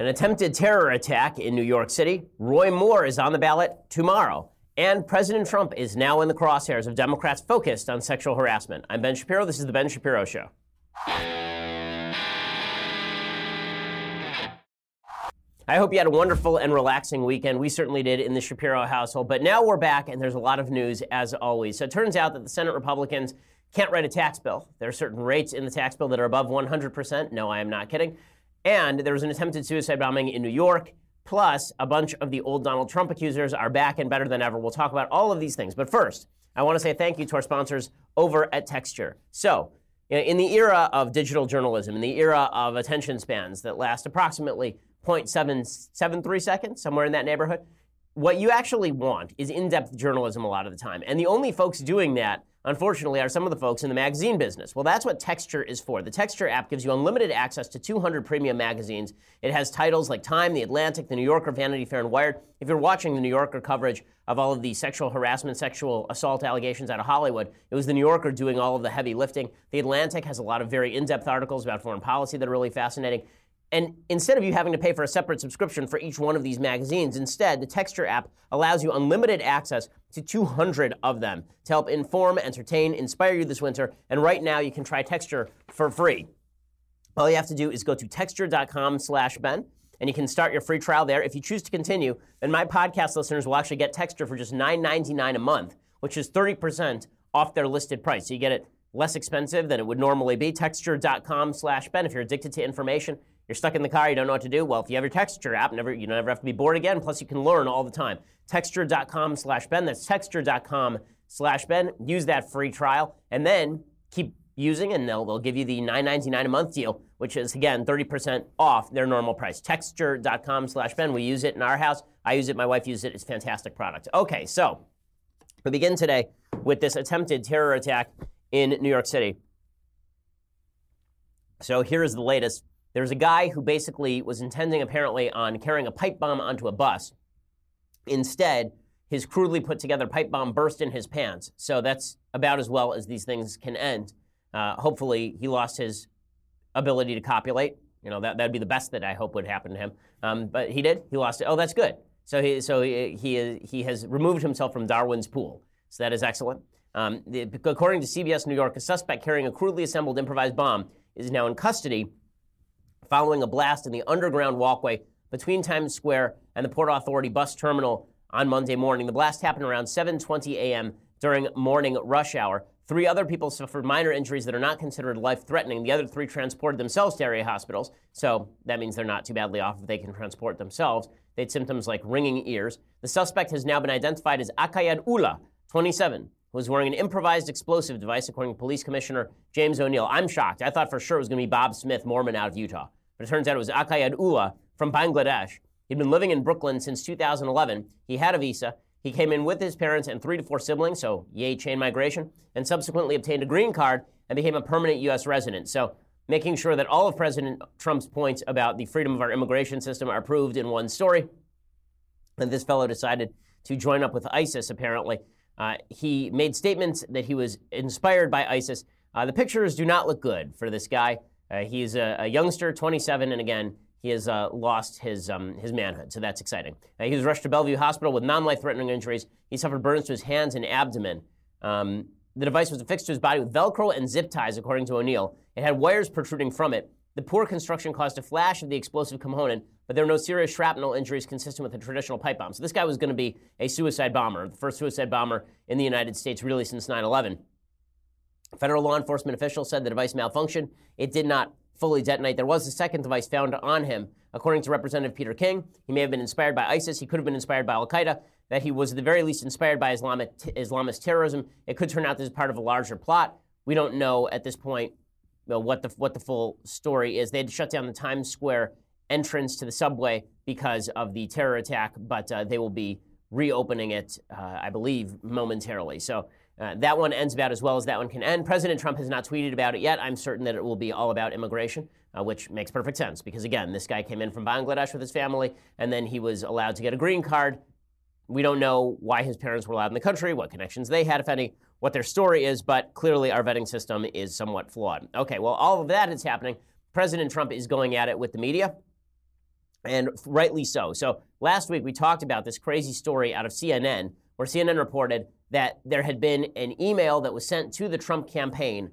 An attempted terror attack in New York City. Roy Moore is on the ballot tomorrow. And President Trump is now in the crosshairs of Democrats focused on sexual harassment. I'm Ben Shapiro. This is The Ben Shapiro Show. I hope you had a wonderful and relaxing weekend. We certainly did in the Shapiro household. But now we're back, and there's a lot of news as always. So it turns out that the Senate Republicans can't write a tax bill. There are certain rates in the tax bill that are above 100%. No, I am not kidding. And there was an attempted suicide bombing in New York. Plus, a bunch of the old Donald Trump accusers are back and better than ever. We'll talk about all of these things. But first, I want to say thank you to our sponsors over at Texture. So, in the era of digital journalism, in the era of attention spans that last approximately 0.773 seconds, somewhere in that neighborhood. What you actually want is in depth journalism a lot of the time. And the only folks doing that, unfortunately, are some of the folks in the magazine business. Well, that's what Texture is for. The Texture app gives you unlimited access to 200 premium magazines. It has titles like Time, The Atlantic, The New Yorker, Vanity Fair, and Wired. If you're watching the New Yorker coverage of all of the sexual harassment, sexual assault allegations out of Hollywood, it was The New Yorker doing all of the heavy lifting. The Atlantic has a lot of very in depth articles about foreign policy that are really fascinating. And instead of you having to pay for a separate subscription for each one of these magazines, instead, the Texture app allows you unlimited access to 200 of them to help inform, entertain, inspire you this winter. And right now, you can try Texture for free. All you have to do is go to texture.com slash Ben, and you can start your free trial there. If you choose to continue, then my podcast listeners will actually get Texture for just $9.99 a month, which is 30% off their listed price. So you get it less expensive than it would normally be. Texture.com slash Ben. If you're addicted to information, you're stuck in the car, you don't know what to do. Well, if you have your Texture app, never you never have to be bored again. Plus, you can learn all the time. Texture.com slash Ben. That's texture.com slash Ben. Use that free trial and then keep using and they'll, they'll give you the $9.99 a month deal, which is again 30% off their normal price. Texture.com slash Ben. We use it in our house. I use it, my wife uses it. It's a fantastic product. Okay, so we begin today with this attempted terror attack in New York City. So here's the latest. There's a guy who basically was intending, apparently, on carrying a pipe bomb onto a bus. Instead, his crudely put together pipe bomb burst in his pants. So that's about as well as these things can end. Uh, hopefully, he lost his ability to copulate. You know, that, that'd be the best that I hope would happen to him. Um, but he did. He lost it. Oh, that's good. So he, so he, he, he has removed himself from Darwin's pool. So that is excellent. Um, the, according to CBS New York, a suspect carrying a crudely assembled improvised bomb is now in custody following a blast in the underground walkway between Times Square and the Port Authority bus terminal on Monday morning. The blast happened around 7:20 a.m. during morning rush hour. Three other people suffered minor injuries that are not considered life-threatening. The other three transported themselves to area hospitals, so that means they're not too badly off if they can transport themselves. They had symptoms like ringing ears. The suspect has now been identified as Akayed Ullah, 27, who was wearing an improvised explosive device, according to Police Commissioner James O'Neill. I'm shocked. I thought for sure it was going to be Bob Smith, Mormon out of Utah. But it turns out it was Akayed Ullah from Bangladesh. He'd been living in Brooklyn since 2011. He had a visa. He came in with his parents and three to four siblings, so yay, chain migration, and subsequently obtained a green card and became a permanent U.S. resident. So making sure that all of President Trump's points about the freedom of our immigration system are proved in one story. And this fellow decided to join up with ISIS, apparently. Uh, he made statements that he was inspired by ISIS. Uh, the pictures do not look good for this guy. Uh, he's a, a, youngster, 27, and again, he has uh, lost his, um, his manhood, so that's exciting. Uh, he was rushed to Bellevue Hospital with non life threatening injuries. He suffered burns to his hands and abdomen. Um, the device was affixed to his body with Velcro and zip ties, according to O'Neill. It had wires protruding from it. The poor construction caused a flash of the explosive component, but there were no serious shrapnel injuries consistent with a traditional pipe bomb. So this guy was going to be a suicide bomber, the first suicide bomber in the United States really since 9 11. Federal law enforcement officials said the device malfunctioned. It did not fully detonate. There was a second device found on him. According to Representative Peter King, he may have been inspired by ISIS. He could have been inspired by Al Qaeda. That he was at the very least inspired by Islamic Islamist terrorism. It could turn out this is part of a larger plot. We don't know at this point you know, what the what the full story is. They had to shut down the Times Square entrance to the subway because of the terror attack, but uh, they will be reopening it, uh, I believe, momentarily. So uh, that one ends about as well as that one can end. President Trump has not tweeted about it yet. I'm certain that it will be all about immigration, uh, which makes perfect sense because, again, this guy came in from Bangladesh with his family and then he was allowed to get a green card. We don't know why his parents were allowed in the country, what connections they had, if any, what their story is, but clearly our vetting system is somewhat flawed. Okay, well, all of that is happening. President Trump is going at it with the media, and rightly so. So last week we talked about this crazy story out of CNN where CNN reported that there had been an email that was sent to the Trump campaign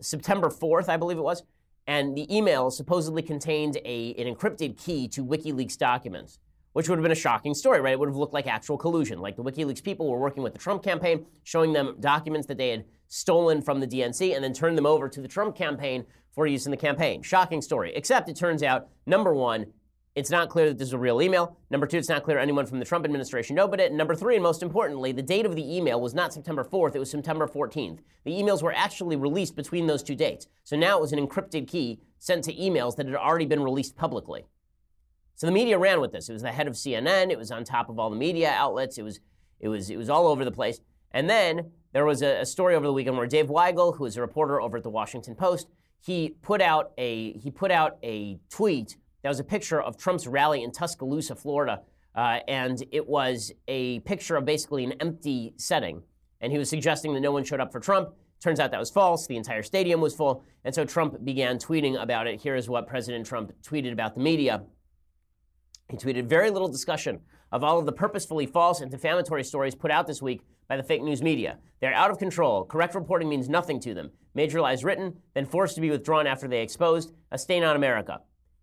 September 4th, I believe it was, and the email supposedly contained a, an encrypted key to WikiLeaks documents, which would have been a shocking story, right? It would have looked like actual collusion. Like the WikiLeaks people were working with the Trump campaign, showing them documents that they had stolen from the DNC and then turned them over to the Trump campaign for use in the campaign. Shocking story. Except it turns out, number one, it's not clear that this is a real email. Number two, it's not clear anyone from the Trump administration know about it. And number three, and most importantly, the date of the email was not September 4th, it was September 14th. The emails were actually released between those two dates. So now it was an encrypted key sent to emails that had already been released publicly. So the media ran with this. It was the head of CNN, it was on top of all the media outlets, it was, it was, it was all over the place. And then there was a, a story over the weekend where Dave Weigel, who is a reporter over at the Washington Post, he put out a, he put out a tweet that was a picture of Trump's rally in Tuscaloosa, Florida. Uh, and it was a picture of basically an empty setting. And he was suggesting that no one showed up for Trump. Turns out that was false. The entire stadium was full. And so Trump began tweeting about it. Here is what President Trump tweeted about the media. He tweeted very little discussion of all of the purposefully false and defamatory stories put out this week by the fake news media. They're out of control. Correct reporting means nothing to them. Major lies written, then forced to be withdrawn after they exposed, a stain on America.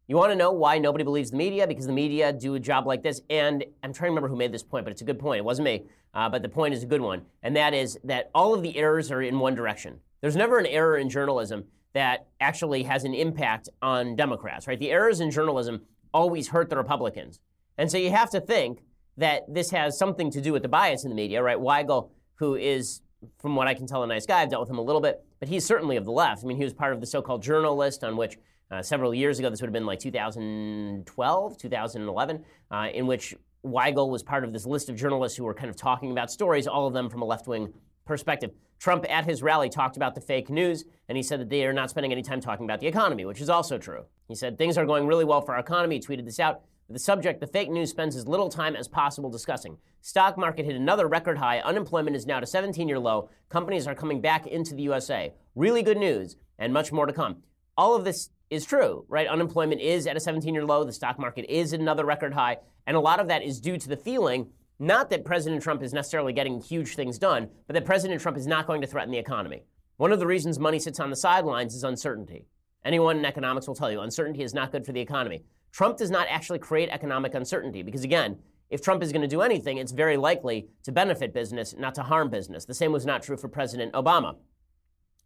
You want to know why nobody believes the media? Because the media do a job like this. And I'm trying to remember who made this point, but it's a good point. It wasn't me, uh, but the point is a good one. And that is that all of the errors are in one direction. There's never an error in journalism that actually has an impact on Democrats, right? The errors in journalism always hurt the Republicans. And so you have to think that this has something to do with the bias in the media, right? Weigel, who is, from what I can tell, a nice guy, I've dealt with him a little bit, but he's certainly of the left. I mean, he was part of the so called JournoList on which uh, several years ago, this would have been like 2012, 2011, uh, in which Weigel was part of this list of journalists who were kind of talking about stories, all of them from a left wing perspective. Trump at his rally talked about the fake news, and he said that they are not spending any time talking about the economy, which is also true. He said things are going really well for our economy. He tweeted this out. The subject, the fake news, spends as little time as possible discussing. Stock market hit another record high. Unemployment is now at a 17 year low. Companies are coming back into the USA. Really good news, and much more to come. All of this is true, right? Unemployment is at a 17 year low. The stock market is at another record high. And a lot of that is due to the feeling not that President Trump is necessarily getting huge things done, but that President Trump is not going to threaten the economy. One of the reasons money sits on the sidelines is uncertainty. Anyone in economics will tell you uncertainty is not good for the economy. Trump does not actually create economic uncertainty because, again, if Trump is going to do anything, it's very likely to benefit business, not to harm business. The same was not true for President Obama.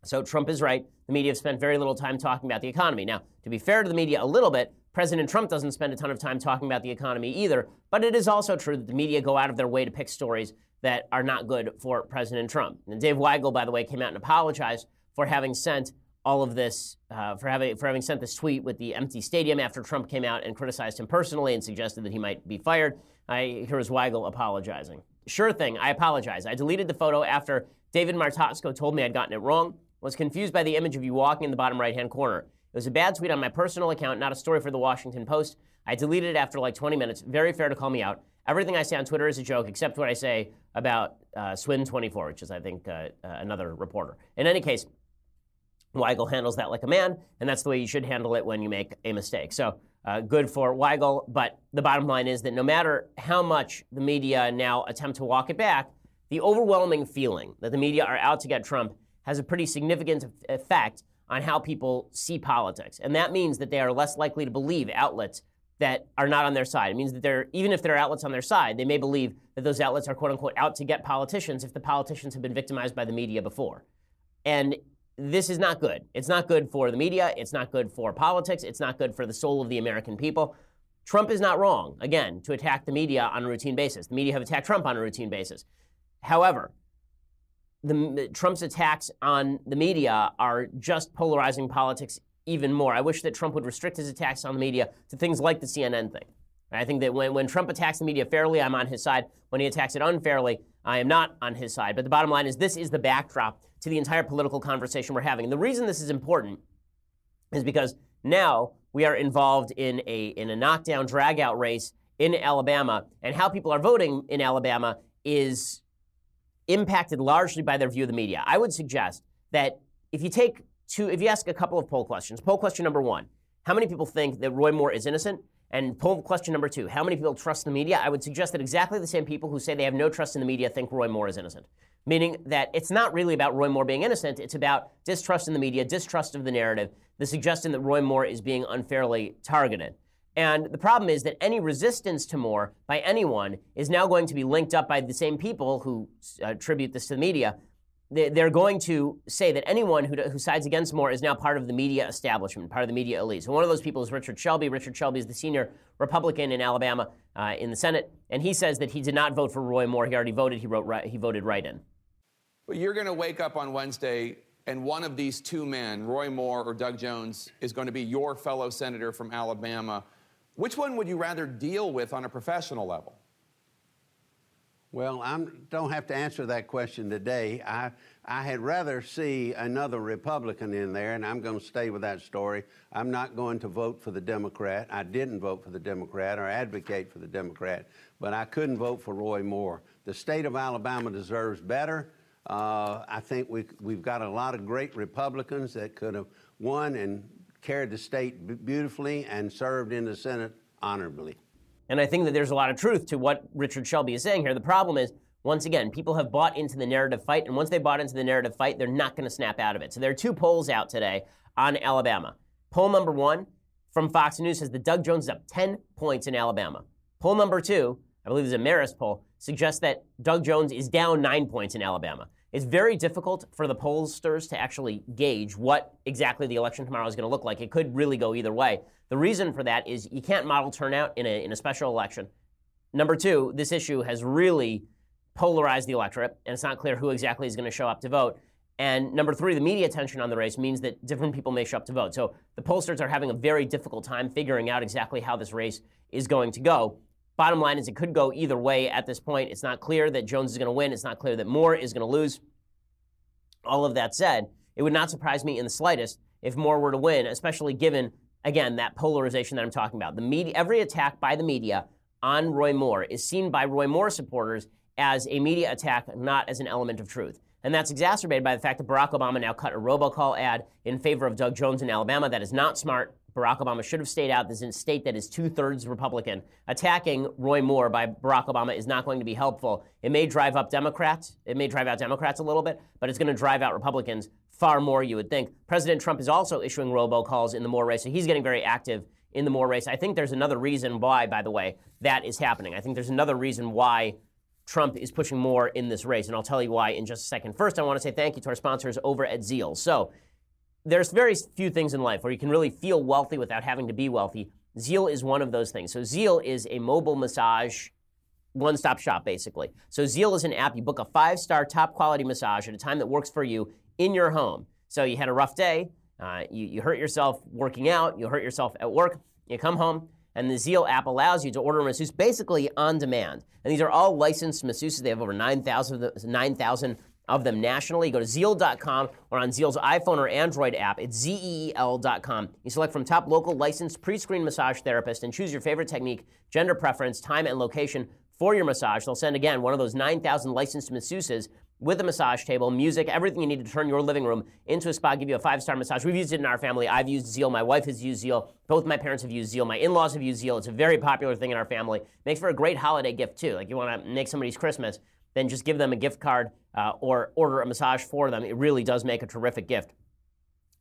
So Trump is right. The media have spent very little time talking about the economy. Now, to be fair to the media a little bit, President Trump doesn't spend a ton of time talking about the economy either. But it is also true that the media go out of their way to pick stories that are not good for President Trump. And Dave Weigel, by the way, came out and apologized for having sent all of this, uh, for having for having sent this tweet with the empty stadium after Trump came out and criticized him personally and suggested that he might be fired. I here is Weigel apologizing. Sure thing, I apologize. I deleted the photo after David Martosko told me I'd gotten it wrong was confused by the image of you walking in the bottom right hand corner. It was a bad tweet on my personal account, not a story for the Washington Post. I deleted it after like 20 minutes. Very fair to call me out. Everything I say on Twitter is a joke, except what I say about uh, Swin24, which is, I think, uh, uh, another reporter. In any case, Weigel handles that like a man, and that's the way you should handle it when you make a mistake. So, uh, good for Weigel, but the bottom line is that no matter how much the media now attempt to walk it back, the overwhelming feeling that the media are out to get Trump has a pretty significant effect on how people see politics. And that means that they are less likely to believe outlets that are not on their side. It means that they're, even if there are outlets on their side, they may believe that those outlets are quote unquote out to get politicians if the politicians have been victimized by the media before. And this is not good. It's not good for the media. It's not good for politics. It's not good for the soul of the American people. Trump is not wrong, again, to attack the media on a routine basis. The media have attacked Trump on a routine basis. However, the, Trump's attacks on the media are just polarizing politics even more. I wish that Trump would restrict his attacks on the media to things like the CNN thing. I think that when, when Trump attacks the media fairly, I'm on his side. When he attacks it unfairly, I am not on his side. But the bottom line is this is the backdrop to the entire political conversation we're having. And the reason this is important is because now we are involved in a, in a knockdown, drag out race in Alabama. And how people are voting in Alabama is impacted largely by their view of the media. I would suggest that if you take two, if you ask a couple of poll questions, poll question number one, how many people think that Roy Moore is innocent? And poll question number two, how many people trust the media? I would suggest that exactly the same people who say they have no trust in the media think Roy Moore is innocent. Meaning that it's not really about Roy Moore being innocent, it's about distrust in the media, distrust of the narrative, the suggestion that Roy Moore is being unfairly targeted. And the problem is that any resistance to Moore by anyone is now going to be linked up by the same people who uh, attribute this to the media. They're going to say that anyone who, who sides against Moore is now part of the media establishment, part of the media elite. So one of those people is Richard Shelby. Richard Shelby is the senior Republican in Alabama uh, in the Senate, and he says that he did not vote for Roy Moore. He already voted. He wrote. Right, he voted right in. But you're going to wake up on Wednesday and one of these two men, Roy Moore or Doug Jones, is going to be your fellow senator from Alabama. Which one would you rather deal with on a professional level? Well, I don't have to answer that question today. I, I had rather see another Republican in there, and I'm going to stay with that story. I'm not going to vote for the Democrat. I didn't vote for the Democrat or advocate for the Democrat, but I couldn't vote for Roy Moore. The state of Alabama deserves better. Uh, I think we, we've got a lot of great Republicans that could have won and carried the state beautifully and served in the Senate honorably. And I think that there's a lot of truth to what Richard Shelby is saying here. The problem is, once again, people have bought into the narrative fight, and once they bought into the narrative fight, they're not going to snap out of it. So there are two polls out today on Alabama. Poll number one from Fox News says that Doug Jones is up 10 points in Alabama. Poll number two, I believe is a Marist poll, suggests that Doug Jones is down nine points in Alabama. It's very difficult for the pollsters to actually gauge what exactly the election tomorrow is going to look like. It could really go either way. The reason for that is you can't model turnout in a, in a special election. Number two, this issue has really polarized the electorate, and it's not clear who exactly is going to show up to vote. And number three, the media attention on the race means that different people may show up to vote. So the pollsters are having a very difficult time figuring out exactly how this race is going to go. Bottom line is it could go either way at this point. It's not clear that Jones is going to win. It's not clear that Moore is going to lose. All of that said, it would not surprise me in the slightest if Moore were to win, especially given, again, that polarization that I'm talking about. The media, every attack by the media on Roy Moore is seen by Roy Moore supporters as a media attack, not as an element of truth. And that's exacerbated by the fact that Barack Obama now cut a robocall ad in favor of Doug Jones in Alabama. That is not smart. Barack Obama should have stayed out. This is a state that is two thirds Republican. Attacking Roy Moore by Barack Obama is not going to be helpful. It may drive up Democrats. It may drive out Democrats a little bit, but it's going to drive out Republicans far more, you would think. President Trump is also issuing robocalls in the Moore race, so he's getting very active in the Moore race. I think there's another reason why, by the way, that is happening. I think there's another reason why Trump is pushing more in this race, and I'll tell you why in just a second. First, I want to say thank you to our sponsors over at Zeel. So, there's very few things in life where you can really feel wealthy without having to be wealthy. Zeel is one of those things. So Zeel is a mobile massage one-stop shop basically. So Zeel is an app you book a 5-star top quality massage at a time that works for you in your home. So you had a rough day, uh, you, you hurt yourself working out, you hurt yourself at work, you come home, and the Zeel app allows you to order a masseuse basically on demand. And these are all licensed masseuses. They have over 9,000 9, of them nationally. Go to Zeel.com or on Zeel's iPhone or Android app. It's Z-E-E-L.com. You select from top local licensed pre-screened massage therapist and choose your favorite technique, gender preference, time, and location for your massage. They'll send again one of those 9,000 licensed masseuses with a massage table, music, everything you need to turn your living room into a spa, give you a five star massage. We've used it in our family. I've used Zeel. My wife has used Zeel. Both my parents have used Zeel. My in laws have used Zeel. It's a very popular thing in our family. Makes for a great holiday gift, too. Like you want to make somebody's Christmas then just give them a gift card uh, or order a massage for them. It really does make a terrific gift.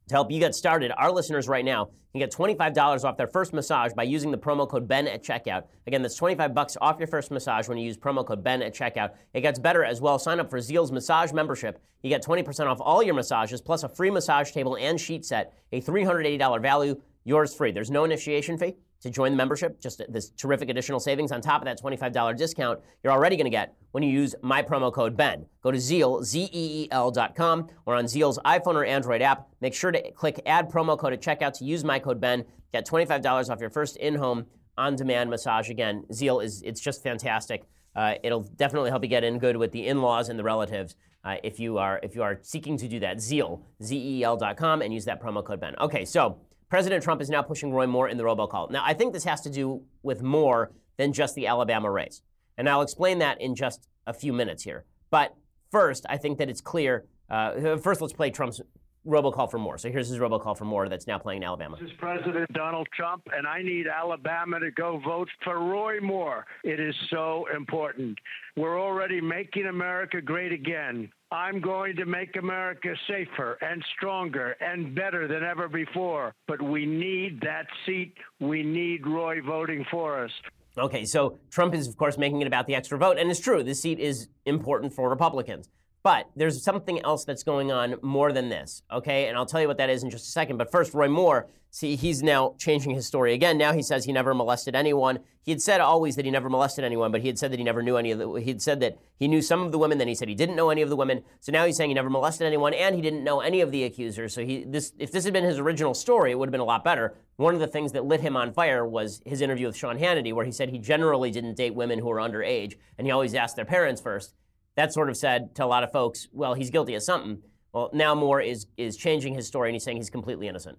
To help you get started, our listeners right now can get $25 off their first massage by using the promo code BEN at checkout. Again, that's 25 bucks off your first massage when you use promo code BEN at checkout. It gets better as well. Sign up for Zeel's massage membership. You get 20% off all your massages, plus a free massage table and sheet set, a $380 value, yours free. There's no initiation fee to join the membership, just this terrific additional savings on top of that $25 discount you're already going to get when you use my promo code BEN. Go to Zeel, Z-E-E-L dot com, or on Zeel's iPhone or Android app. Make sure to click add promo code at checkout to use my code BEN. Get $25 off your first in-home on-demand massage. Again, Zeel is, it's just fantastic. Uh, it'll definitely help you get in good with the in-laws and the relatives uh, if you are if you are seeking to do that. Zeel, Z-E-E-L dot com, and use that promo code BEN. Okay, so President Trump is now pushing Roy Moore in the robocall. Now, I think this has to do with more than just the Alabama race. And I'll explain that in just a few minutes here. But first, I think that it's clear. Uh, first, let's play Trump's robocall for Moore. So here's his robocall for Moore that's now playing in Alabama. This is President Donald Trump, and I need Alabama to go vote for Roy Moore. It is so important. We're already making America great again. I'm going to make America safer and stronger and better than ever before. But we need that seat. We need Roy voting for us. Okay, so Trump is, of course, making it about the extra vote. And it's true, this seat is important for Republicans. But there's something else that's going on more than this, okay? And I'll tell you what that is in just a second. But first, Roy Moore, see, he's now changing his story again. Now he says he never molested anyone. He had said always that he never molested anyone, but he had said that he never knew any of the, he had said that he knew some of the women, then he said he didn't know any of the women. So now he's saying he never molested anyone and he didn't know any of the accusers. So he, this, if this had been his original story, it would have been a lot better. One of the things that lit him on fire was his interview with Sean Hannity, where he said he generally didn't date women who were underage and he always asked their parents first that sort of said to a lot of folks, well, he's guilty of something. Well, now Moore is, is changing his story and he's saying he's completely innocent.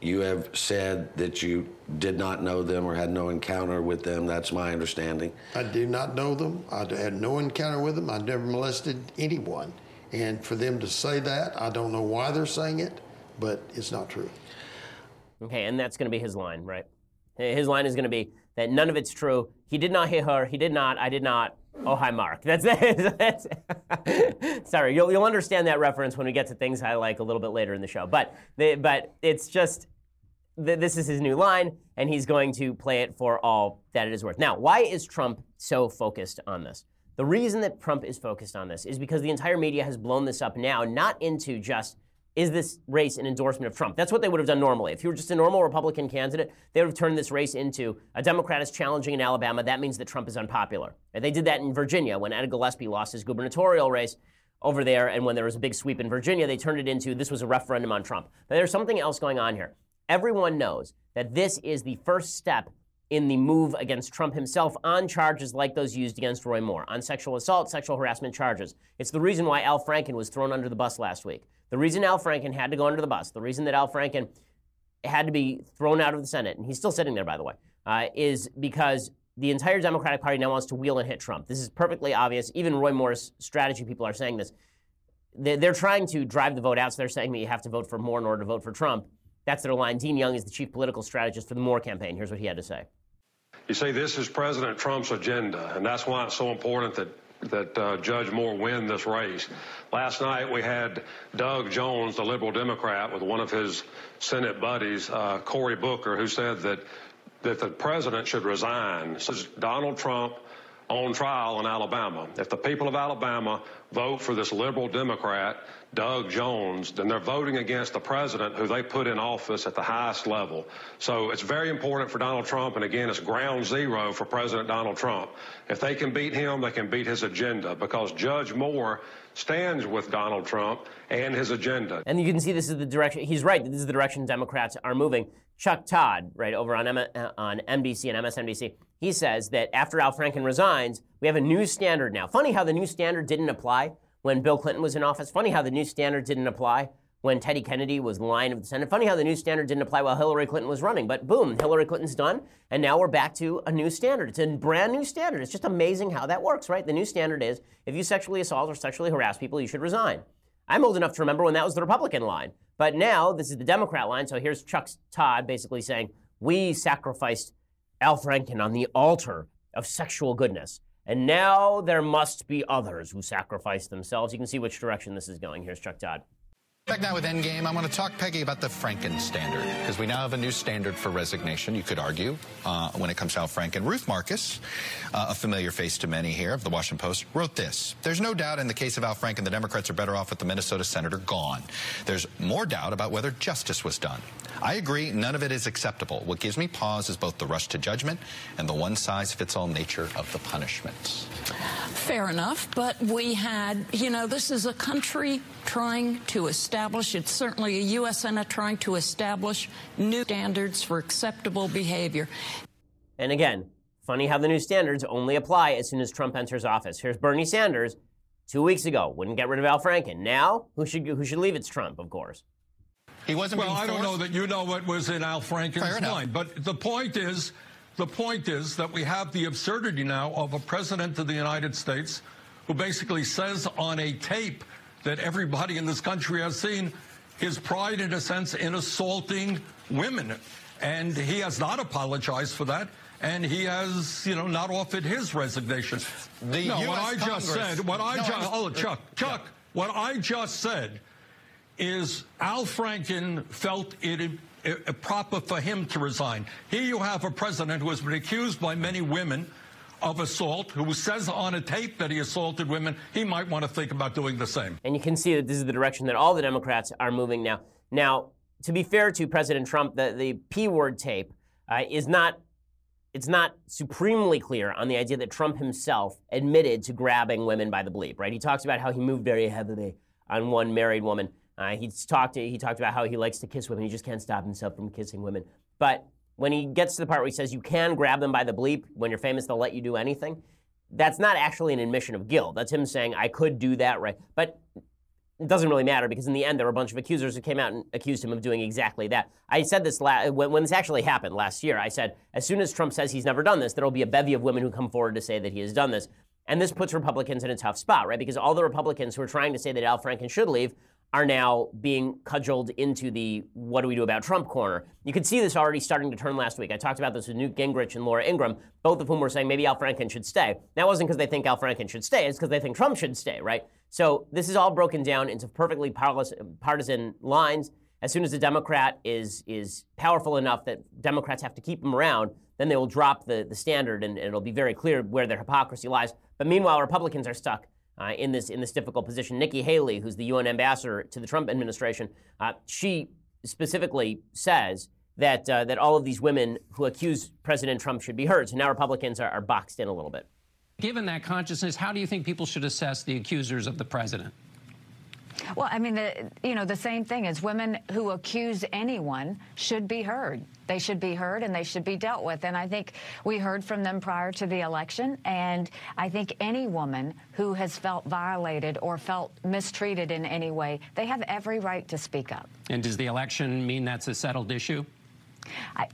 You have said that you did not know them or had no encounter with them. That's my understanding. I do not know them. I had no encounter with them. I never molested anyone. And for them to say that, I don't know why they're saying it, but it's not true. Okay, and that's going to be his line, right? His line is going to be that none of it's true. He did not hit her. He did not. I did not. Oh, hi, Mark. That's it. Sorry, you'll, you'll understand that reference when we get to things I like a little bit later in the show. But, but it's just, this is his new line, and he's going to play it for all that it is worth. Now, why is Trump so focused on this? The reason that Trump is focused on this is because the entire media has blown this up now, not into just is this race an endorsement of Trump? That's what they would have done normally. If you were just a normal Republican candidate, they would have turned this race into a Democrat is challenging in Alabama. That means that Trump is unpopular. And they did that in Virginia when Ed Gillespie lost his gubernatorial race over there. And when there was a big sweep in Virginia, they turned it into this was a referendum on Trump. But there's something else going on here. Everyone knows that this is the first step in the move against Trump himself on charges like those used against Roy Moore, on sexual assault, sexual harassment charges. It's the reason why Al Franken was thrown under the bus last week. The reason Al Franken had to go under the bus, the reason that Al Franken had to be thrown out of the Senate, and he's still sitting there, by the way, uh, is because the entire Democratic Party now wants to wheel and hit Trump. This is perfectly obvious. Even Roy Moore's strategy people are saying this. They're trying to drive the vote out, so they're saying that you have to vote for Moore in order to vote for Trump. That's their line. Dean Young is the chief political strategist for the Moore campaign. Here's what he had to say. You see, this is President Trump's agenda, and that's why it's so important that that uh, Judge Moore win this race. Last night we had Doug Jones, the liberal Democrat, with one of his Senate buddies, uh, Cory Booker, who said that that the president should resign. Donald Trump on trial in Alabama. If the people of Alabama vote for this liberal Democrat, Doug Jones, then they're voting against the president who they put in office at the highest level. So it's very important for Donald Trump. And again, it's ground zero for President Donald Trump. If they can beat him, they can beat his agenda because Judge Moore stands with Donald Trump and his agenda. And you can see this is the direction, he's right, this is the direction Democrats are moving. Chuck Todd, right, over on, M- on NBC and MSNBC, he says that after Al Franken resigns, we have a new standard now. Funny how the new standard didn't apply when Bill Clinton was in office. Funny how the new standard didn't apply when Teddy Kennedy was line of the Senate. Funny how the new standard didn't apply while Hillary Clinton was running. But boom, Hillary Clinton's done, and now we're back to a new standard. It's a brand new standard. It's just amazing how that works, right? The new standard is if you sexually assault or sexually harass people, you should resign. I'm old enough to remember when that was the Republican line. But now this is the Democrat line. So here's Chuck Todd basically saying, We sacrificed Al Franken on the altar of sexual goodness. And now there must be others who sacrifice themselves. You can see which direction this is going. Here's Chuck Todd. Back now with Endgame, I want to talk, Peggy, about the Franken standard, because we now have a new standard for resignation, you could argue, uh, when it comes to Al Franken. Ruth Marcus, uh, a familiar face to many here of the Washington Post, wrote this. There's no doubt in the case of Al Franken, the Democrats are better off with the Minnesota senator gone. There's more doubt about whether justice was done. I agree, none of it is acceptable. What gives me pause is both the rush to judgment and the one-size-fits-all nature of the punishments. Fair enough, but we had, you know, this is a country trying to establish, it's certainly a U.S. Senate trying to establish new standards for acceptable behavior. And again, funny how the new standards only apply as soon as Trump enters office. Here's Bernie Sanders two weeks ago, wouldn't get rid of Al Franken. Now, who should, who should leave? It's Trump, of course. He wasn't well, I don't know that you know what was in Al Franken's mind, but the point is, the point is that we have the absurdity now of a president of the United States who basically says on a tape that everybody in this country has seen his pride, in a sense, in assaulting women, and he has not apologized for that. And he has, you know, not offered his resignation. The no, what US I just said, what I No, just, oh, Chuck, Chuck, what I just said is Al Franken felt it proper for him to resign. Here you have a president who has been accused by many women of assault, who says on a tape that he assaulted women. He might want to think about doing the same. And you can see that this is the direction that all the Democrats are moving now. Now, to be fair to President Trump, the, the P word tape uh, is not. It's not supremely clear on the idea that Trump himself admitted to grabbing women by the bleep, right? He talks about how he moved very heavily on one married woman. Uh, he's talked. He talked about how he likes to kiss women. He just can't stop himself from kissing women. But when he gets to the part where he says you can grab them by the bleep when you're famous, they'll let you do anything. That's not actually an admission of guilt. That's him saying I could do that, right? But it doesn't really matter because in the end there were a bunch of accusers who came out and accused him of doing exactly that. I said this la- when, when this actually happened last year. I said as soon as Trump says he's never done this, there will be a bevy of women who come forward to say that he has done this. And this puts Republicans in a tough spot, right? Because all the Republicans who are trying to say that Al Franken should leave are now being cudgeled into the what do we do about Trump corner. You could see this already starting to turn last week. I talked about this with Newt Gingrich and Laura Ingraham, both of whom were saying maybe Al Franken should stay. That wasn't because they think Al Franken should stay, it's because they think Trump should stay, right? So this is all broken down into perfectly partisan lines. As soon as a Democrat is is powerful enough that Democrats have to keep him around, then they will drop the, the standard and, and it'll be very clear where their hypocrisy lies. But meanwhile, Republicans are stuck uh, in this in this difficult position. Nikki Haley, who's the UN ambassador to the Trump administration, uh, she specifically says that uh, that all of these women who accuse President Trump should be heard. So now Republicans are, are boxed in a little bit. Given that consciousness, how do you think people should assess the accusers of the president? Well, I mean, the, you know, the same thing is women who accuse anyone should be heard. They should be heard and they should be dealt with. And I think we heard from them prior to the election. And I think any woman who has felt violated or felt mistreated in any way, they have every right to speak up. And does the election mean that's a settled issue?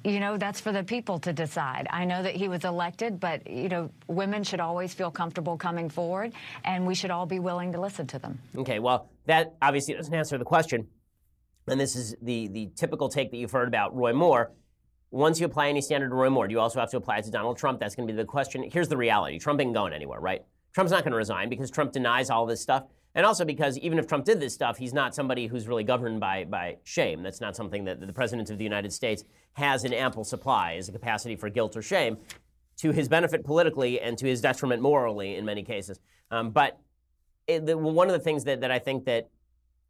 You know, that's for the people to decide. I know that he was elected, but, you know, women should always feel comfortable coming forward, and we should all be willing to listen to them. Okay, well, that obviously doesn't answer the question. And this is the, the typical take that you've heard about Roy Moore. Once you apply any standard to Roy Moore, do you also have to apply it to Donald Trump? That's going to be the question. Here's the reality Trump ain't going anywhere, right? Trump's not going to resign because Trump denies all this stuff. And also because even if Trump did this stuff, he's not somebody who's really governed by, by shame. That's not something that the President of the United States has an ample supply as a capacity for guilt or shame to his benefit politically and to his detriment morally in many cases. Um, but it, the, one of the things that, that I think that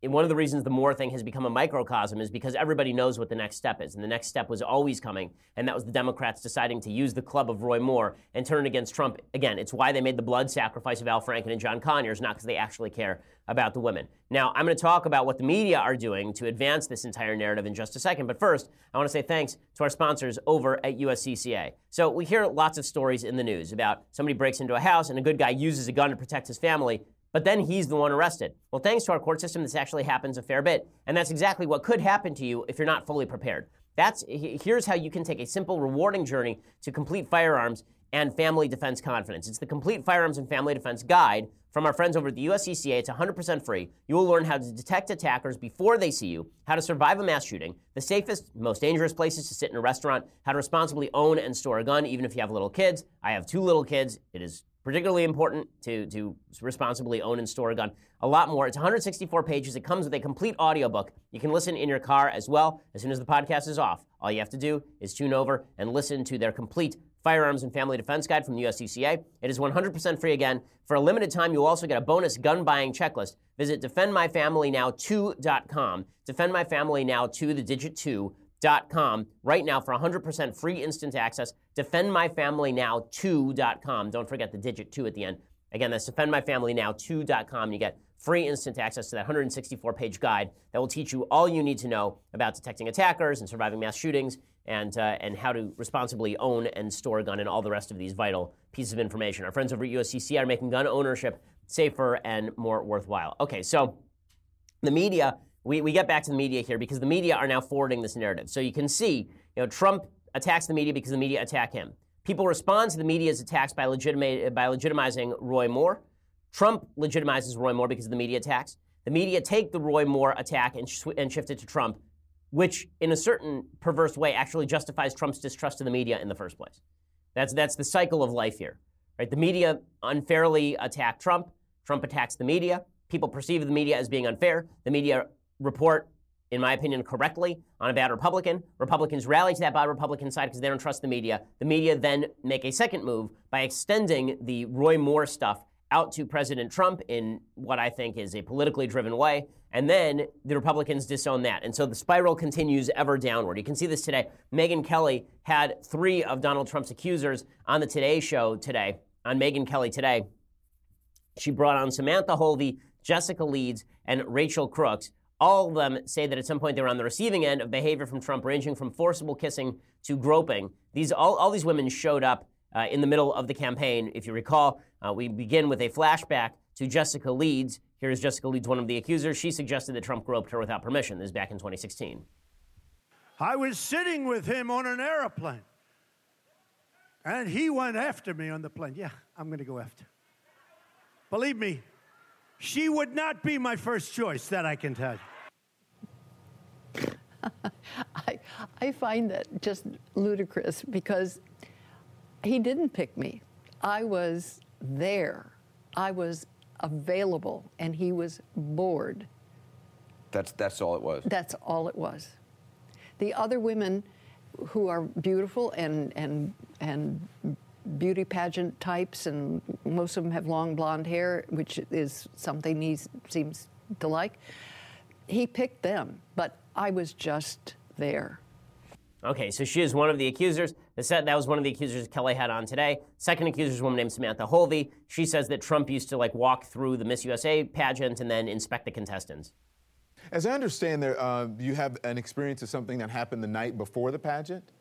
one of the reasons the Moore thing has become a microcosm is because everybody knows what the next step is. And the next step was always coming, and that was the Democrats deciding to use the club of Roy Moore and turn it against Trump. Again, it's why they made the blood sacrifice of Al Franken and John Conyers, not because they actually care about the women. Now, I'm going to talk about what the media are doing to advance this entire narrative in just a second. But first, I want to say thanks to our sponsors over at USCCA. So we hear lots of stories in the news about somebody breaks into a house and a good guy uses a gun to protect his family but then he's the one arrested. Well, thanks to our court system, this actually happens a fair bit. And that's exactly what could happen to you if you're not fully prepared. That's, here's how you can take a simple, rewarding journey to complete firearms and family defense confidence. It's the Complete Firearms and Family Defense Guide from our friends over at the USCCA. It's 100% free. You will learn how to detect attackers before they see you, how to survive a mass shooting, the safest, most dangerous places to sit in a restaurant, how to responsibly own and store a gun, even if you have little kids. I have two little kids. It is particularly important to, to responsibly own and store a gun. A lot more. It's 164 pages. It comes with a complete audiobook. You can listen in your car as well. As soon as the podcast is off, all you have to do is tune over and listen to their complete Firearms and Family Defense Guide from the USCCA. It is 100% free again. For a limited time, you will also get a bonus gun buying checklist. Visit defendmyfamilynow2.com. Defendmyfamilynow2, the digit 2 defendmyfamilynow2.com right now for 100% free instant access. Defendmyfamilynow2.com. Don't forget the digit 2 at the end. Again, that's defendmyfamilynow2.com. You get free instant access to that 164 page guide that will teach you all you need to know about detecting attackers and surviving mass shootings and, uh, and how to responsibly own and store a gun and all the rest of these vital pieces of information. Our friends over at USCC are making gun ownership safer and more worthwhile. Okay, so the media we, we get back to the media here because the media are now forwarding this narrative. So you can see, you know, Trump attacks the media because the media attack him. People respond to the media's attacks by, by legitimizing Roy Moore. Trump legitimizes Roy Moore because of the media attacks. The media take the Roy Moore attack and, sh- and shift it to Trump, which, in a certain perverse way, actually justifies Trump's distrust of the media in the first place. That's, that's the cycle of life here. Right? The media unfairly attack Trump. Trump attacks the media. People perceive the media as being unfair. The media report, in my opinion, correctly on a bad Republican. Republicans rally to that bad Republican side because they don't trust the media. The media then make a second move by extending the Roy Moore stuff out to President Trump in what I think is a politically driven way. And then the Republicans disown that. And so the spiral continues ever downward. You can see this today. Megyn Kelly had three of Donald Trump's accusers on the Today Show today, on Megyn Kelly today. She brought on Samantha Holvey, Jessica Leeds, and Rachel Crooks all of them say that at some point they were on the receiving end of behavior from Trump, ranging from forcible kissing to groping. These all, all these women showed up uh, in the middle of the campaign. If you recall, uh, we begin with a flashback to Jessica Leeds. Here's Jessica Leeds, one of the accusers. She suggested that Trump groped her without permission. This is back in 2016. I was sitting with him on an airplane, and he went after me on the plane. Yeah, I'm going to go after. Believe me, she would not be my first choice, that I can tell you. I, I find that just ludicrous because he didn't pick me. I was there. I was available, and he was bored. That's, that's all it was. That's all it was. The other women who are beautiful and, and, and beauty pageant types, and most of them have long blonde hair, which is something he seems to like. He picked them, but I was just there. Okay, so she is one of the accusers. That was one of the accusers Kelly had on today. Second accuser is a woman named Samantha Holvey. She says that Trump used to like walk through the Miss USA pageant and then inspect the contestants. As I understand, there uh, you have an experience of something that happened the night before the pageant.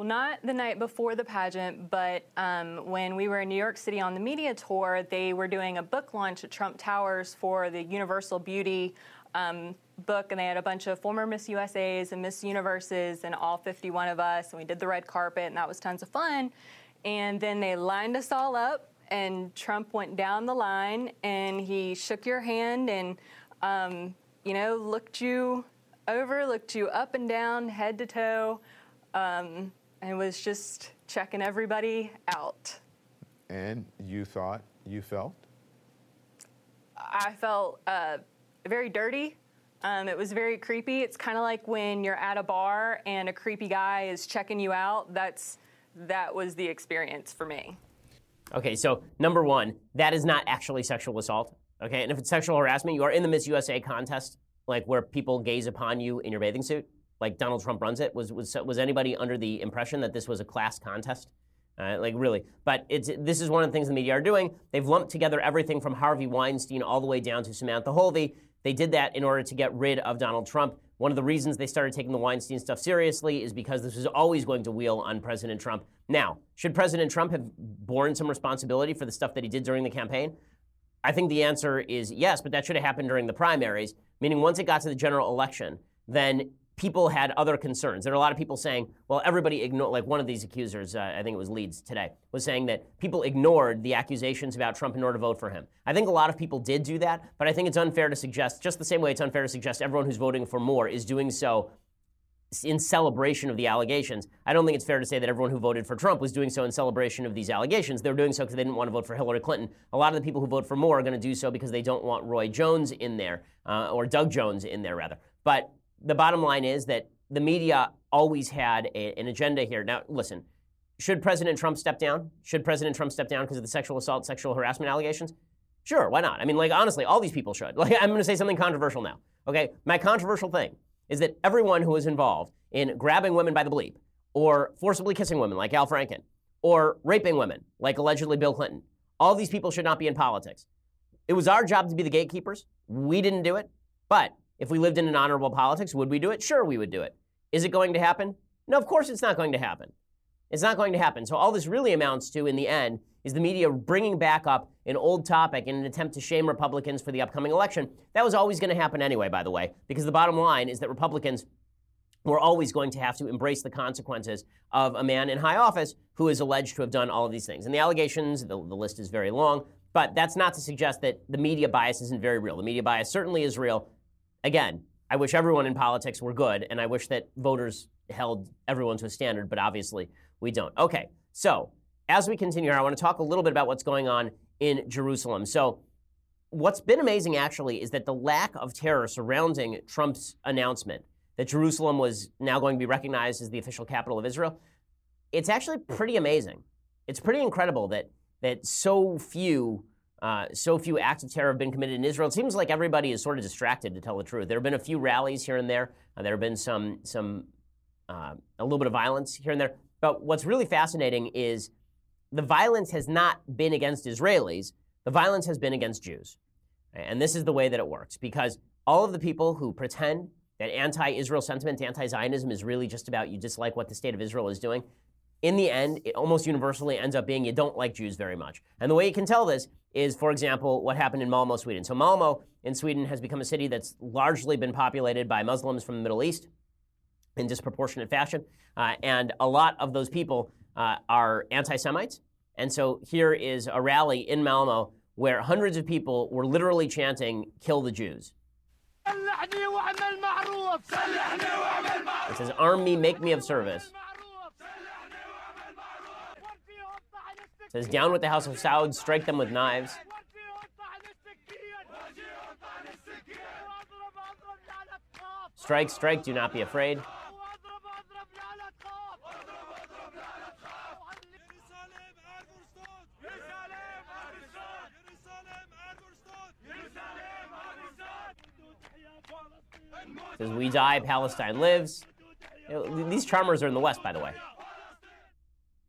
Well, not the night before the pageant, but um, when we were in New York City on the media tour, they were doing a book launch at Trump Towers for the Universal Beauty um, book, and they had a bunch of former Miss USAs and Miss Universes and all 51 of us, and we did the red carpet, and that was tons of fun. And then they lined us all up, and Trump went down the line, and he shook your hand and, um, you know, looked you over, looked you up and down, head to toe. Um, and was just checking everybody out. And you thought you felt? I felt uh, very dirty. Um, it was very creepy. It's kind of like when you're at a bar and a creepy guy is checking you out. That's that was the experience for me. Okay, so number one, that is not actually sexual assault. Okay, and if it's sexual harassment, you are in the Miss USA contest, like where people gaze upon you in your bathing suit like Donald Trump runs it? Was was was anybody under the impression that this was a class contest? Uh, like really, but it's this is one of the things the media are doing. They've lumped together everything from Harvey Weinstein all the way down to Samantha Holvey. They did that in order to get rid of Donald Trump. One of the reasons they started taking the Weinstein stuff seriously is because this was always going to wheel on President Trump. Now, should President Trump have borne some responsibility for the stuff that he did during the campaign? I think the answer is yes, but that should have happened during the primaries, meaning once it got to the general election, then people had other concerns. There are a lot of people saying, well, everybody ignored, like one of these accusers, uh, I think it was Leeds today, was saying that people ignored the accusations about Trump in order to vote for him. I think a lot of people did do that, but I think it's unfair to suggest, just the same way it's unfair to suggest everyone who's voting for Moore is doing so in celebration of the allegations. I don't think it's fair to say that everyone who voted for Trump was doing so in celebration of these allegations. They're doing so because they didn't want to vote for Hillary Clinton. A lot of the people who vote for Moore are going to do so because they don't want Roy Jones in there, uh, or Doug Jones in there, rather. But the bottom line is that the media always had a, an agenda here. Now, listen, should President Trump step down? Should President Trump step down because of the sexual assault, sexual harassment allegations? Sure, why not? I mean, like, honestly, all these people should. Like, I'm going to say something controversial now. Okay? My controversial thing is that everyone who is involved in grabbing women by the bleep, or forcibly kissing women like Al Franken, or raping women like allegedly Bill Clinton, all these people should not be in politics. It was our job to be the gatekeepers. We didn't do it. But if we lived in an honorable politics, would we do it? Sure, we would do it. Is it going to happen? No, of course it's not going to happen. It's not going to happen. So all this really amounts to, in the end, is the media bringing back up an old topic in an attempt to shame Republicans for the upcoming election. That was always going to happen anyway, by the way, because the bottom line is that Republicans were always going to have to embrace the consequences of a man in high office who is alleged to have done all of these things. And the allegations, the, the list is very long, but that's not to suggest that the media bias isn't very real. The media bias certainly is real. Again, I wish everyone in politics were good, and I wish that voters held everyone to a standard, but obviously we don't. Okay, so as we continue I want to talk a little bit about what's going on in Jerusalem. So, what's been amazing actually is that the lack of terror surrounding Trump's announcement that Jerusalem was now going to be recognized as the official capital of Israel, it's actually pretty amazing. It's pretty incredible that that so few uh, so few acts of terror have been committed in Israel. It seems like everybody is sort of distracted, to tell the truth. There have been a few rallies here and there. Uh, there have been some some uh, a little bit of violence here and there. But what's really fascinating is the violence has not been against Israelis, the violence has been against Jews. And this is the way that it works because all of the people who pretend that anti Israel sentiment, anti Zionism is really just about you dislike what the state of Israel is doing, in the end, it almost universally ends up being you don't like Jews very much. And the way you can tell this is, for example, what happened in Malmo, Sweden. So, Malmo in Sweden has become a city that's largely been populated by Muslims from the Middle East in disproportionate fashion. Uh, and a lot of those people uh, are anti Semites. And so here is a rally in Malmo where hundreds of people were literally chanting, Kill the Jews. It says, Arm me, make me of service. Says, Down with the House of Saud, strike them with knives. Strike, strike, do not be afraid. says, We die, Palestine lives. These charmers are in the West, by the way.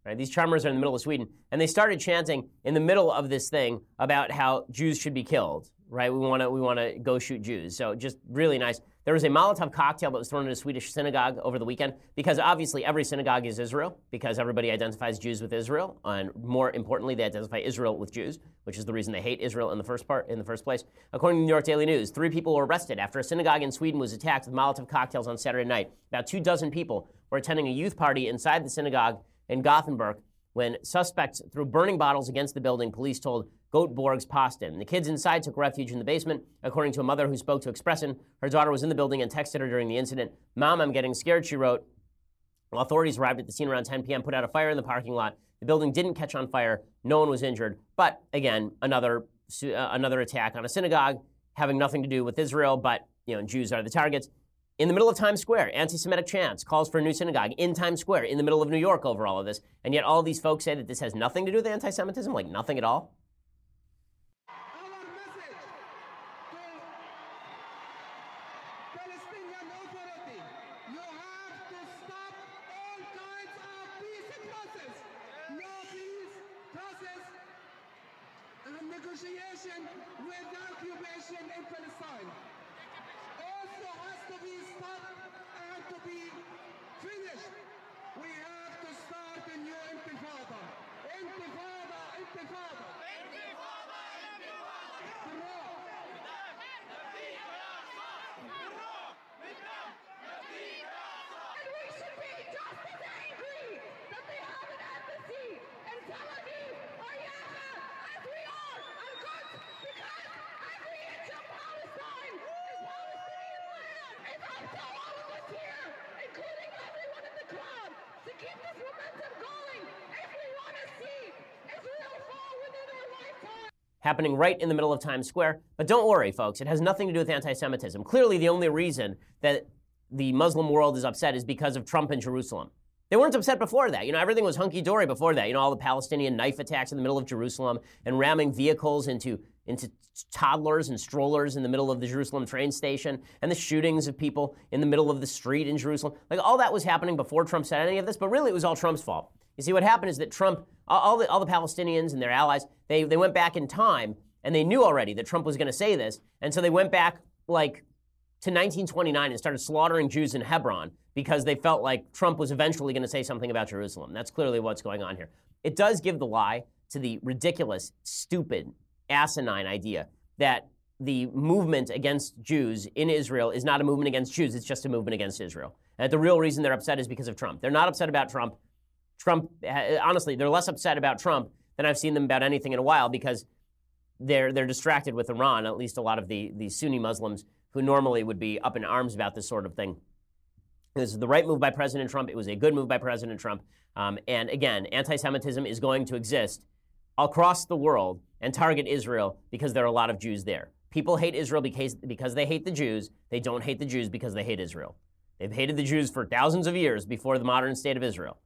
Right? These charmers are in the middle of Sweden. And they started chanting in the middle of this thing about how Jews should be killed. Right? We want to we want to go shoot Jews. So just really nice. There was a Molotov cocktail that was thrown in a Swedish synagogue over the weekend because obviously every synagogue is Israel because everybody identifies Jews with Israel, and more importantly, they identify Israel with Jews, which is the reason they hate Israel in the first part in the first place. According to the New York Daily News, three people were arrested after a synagogue in Sweden was attacked with Molotov cocktails on Saturday night. About two dozen people were attending a youth party inside the synagogue in Gothenburg when suspects threw burning bottles against the building. Police told Göteborgs Posten. The kids inside took refuge in the basement. According to a mother who spoke to Expressen, her daughter was in the building and texted her during the incident. Mom, I'm getting scared, she wrote. While authorities arrived at the scene around 10 p.m., put out a fire in the parking lot. The building didn't catch on fire. No one was injured. But again, another uh, another attack on a synagogue having nothing to do with Israel, but you know, Jews are the targets. In the middle of Times Square, anti-Semitic chants, calls for a new synagogue in Times Square, in the middle of New York over all of this. And yet all these folks say that this has nothing to do with anti-Semitism, like nothing at all. negotiation with the occupation in Palestine also has to be stopped and to be finished. We have to start a new intifada. Intifada, intifada. Intifada, intifada. And we should be just as angry that they have an embassy in Tel Aviv or Yafa as we are on Quds because every inch of Palestine is Palestinian land. It's up to all of us here, including happening right in the middle of Times Square. But don't worry, folks, it has nothing to do with anti Semitism. Clearly, the only reason that the Muslim world is upset is because of Trump in Jerusalem. They weren't upset before that. You know, everything was hunky dory before that. You know, all the Palestinian knife attacks in the middle of Jerusalem and ramming vehicles into, into toddlers and strollers in the middle of the Jerusalem train station and the shootings of people in the middle of the street in Jerusalem. Like, all that was happening before Trump said any of this, but really it was all Trump's fault. You see, what happened is that Trump, all the, all the Palestinians and their allies, they, they went back in time and they knew already that Trump was going to say this. And so they went back like to 1929 and started slaughtering Jews in Hebron because they felt like Trump was eventually going to say something about Jerusalem. That's clearly what's going on here. It does give the lie to the ridiculous, stupid, asinine idea that the movement against Jews in Israel is not a movement against Jews, it's just a movement against Israel. And the real reason they're upset is because of Trump. They're not upset about Trump. Trump, honestly, they're less upset about Trump than I've seen them about anything in a while because they're, they're distracted with Iran, at least a lot of the, the Sunni Muslims who normally would be up in arms about this sort of thing. This is the right move by President Trump. It was a good move by President Trump. Um, and again, anti Semitism is going to exist across the world and target Israel because there are a lot of Jews there. People hate Israel because, because they hate the Jews. They don't hate the Jews because they hate Israel. They've hated the Jews for thousands of years before the modern state of Israel.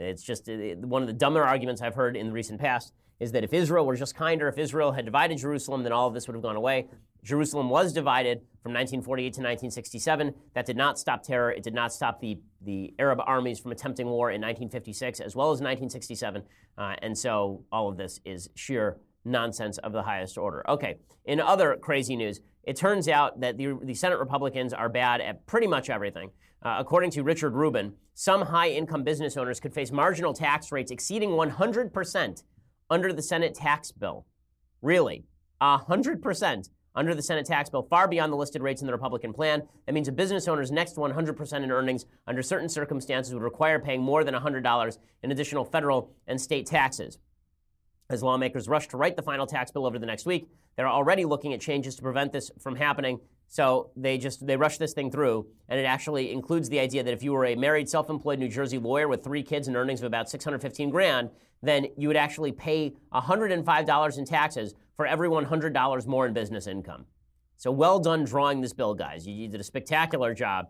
It's just one of the dumber arguments I've heard in the recent past is that if Israel were just kinder, if Israel had divided Jerusalem, then all of this would have gone away. Jerusalem was divided from 1948 to 1967. That did not stop terror. It did not stop the, the Arab armies from attempting war in 1956 as well as 1967. Uh, and so all of this is sheer nonsense of the highest order. Okay, in other crazy news, it turns out that the, the Senate Republicans are bad at pretty much everything. Uh, according to Richard Rubin, some high income business owners could face marginal tax rates exceeding 100% under the Senate tax bill. Really, 100% under the Senate tax bill, far beyond the listed rates in the Republican plan. That means a business owner's next 100% in earnings under certain circumstances would require paying more than $100 in additional federal and state taxes. As lawmakers rush to write the final tax bill over the next week, they're already looking at changes to prevent this from happening. So they just they rush this thing through, and it actually includes the idea that if you were a married, self-employed New Jersey lawyer with three kids and earnings of about 615 grand, then you would actually pay $105 in taxes for every $100 more in business income. So well done drawing this bill, guys. You did a spectacular job.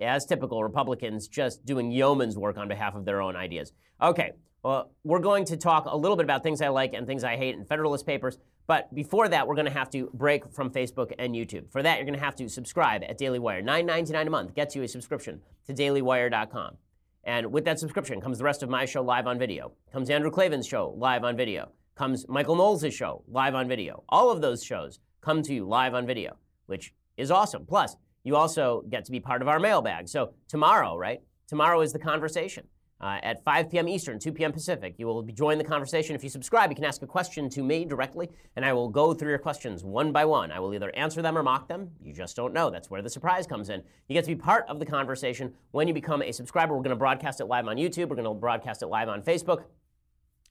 As typical, Republicans just doing yeoman's work on behalf of their own ideas. Okay, well, we're going to talk a little bit about things I like and things I hate in Federalist Papers. But before that, we're going to have to break from Facebook and YouTube. For that, you're going to have to subscribe at Daily Wire. $9.99 a month gets you a subscription to dailywire.com. And with that subscription comes the rest of my show live on video. Comes Andrew Klavan's show live on video. Comes Michael Knowles' show live on video. All of those shows come to you live on video, which is awesome. Plus, you also get to be part of our mailbag. So tomorrow, right? Tomorrow is the conversation. Uh, at 5 p.m. Eastern, 2 p.m. Pacific. You will be join the conversation. If you subscribe, you can ask a question to me directly, and I will go through your questions one by one. I will either answer them or mock them. You just don't know. That's where the surprise comes in. You get to be part of the conversation when you become a subscriber. We're going to broadcast it live on YouTube. We're going to broadcast it live on Facebook.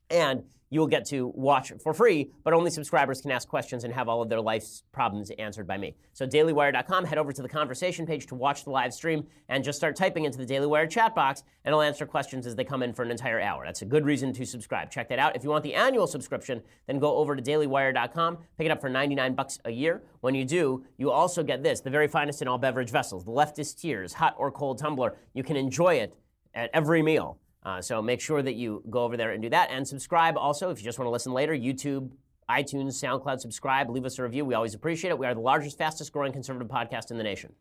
And you will get to watch for free, but only subscribers can ask questions and have all of their life's problems answered by me. So, dailywire.com, head over to the conversation page to watch the live stream and just start typing into the Daily Wire chat box, and I'll answer questions as they come in for an entire hour. That's a good reason to subscribe. Check that out. If you want the annual subscription, then go over to dailywire.com, pick it up for 99 bucks a year. When you do, you also get this the very finest in all beverage vessels, the leftist tears, hot or cold tumbler. You can enjoy it at every meal. Uh, so make sure that you go over there and do that. And subscribe also if you just want to listen later. YouTube, iTunes, SoundCloud, subscribe, leave us a review. We always appreciate it. We are the largest, fastest growing conservative podcast in the nation.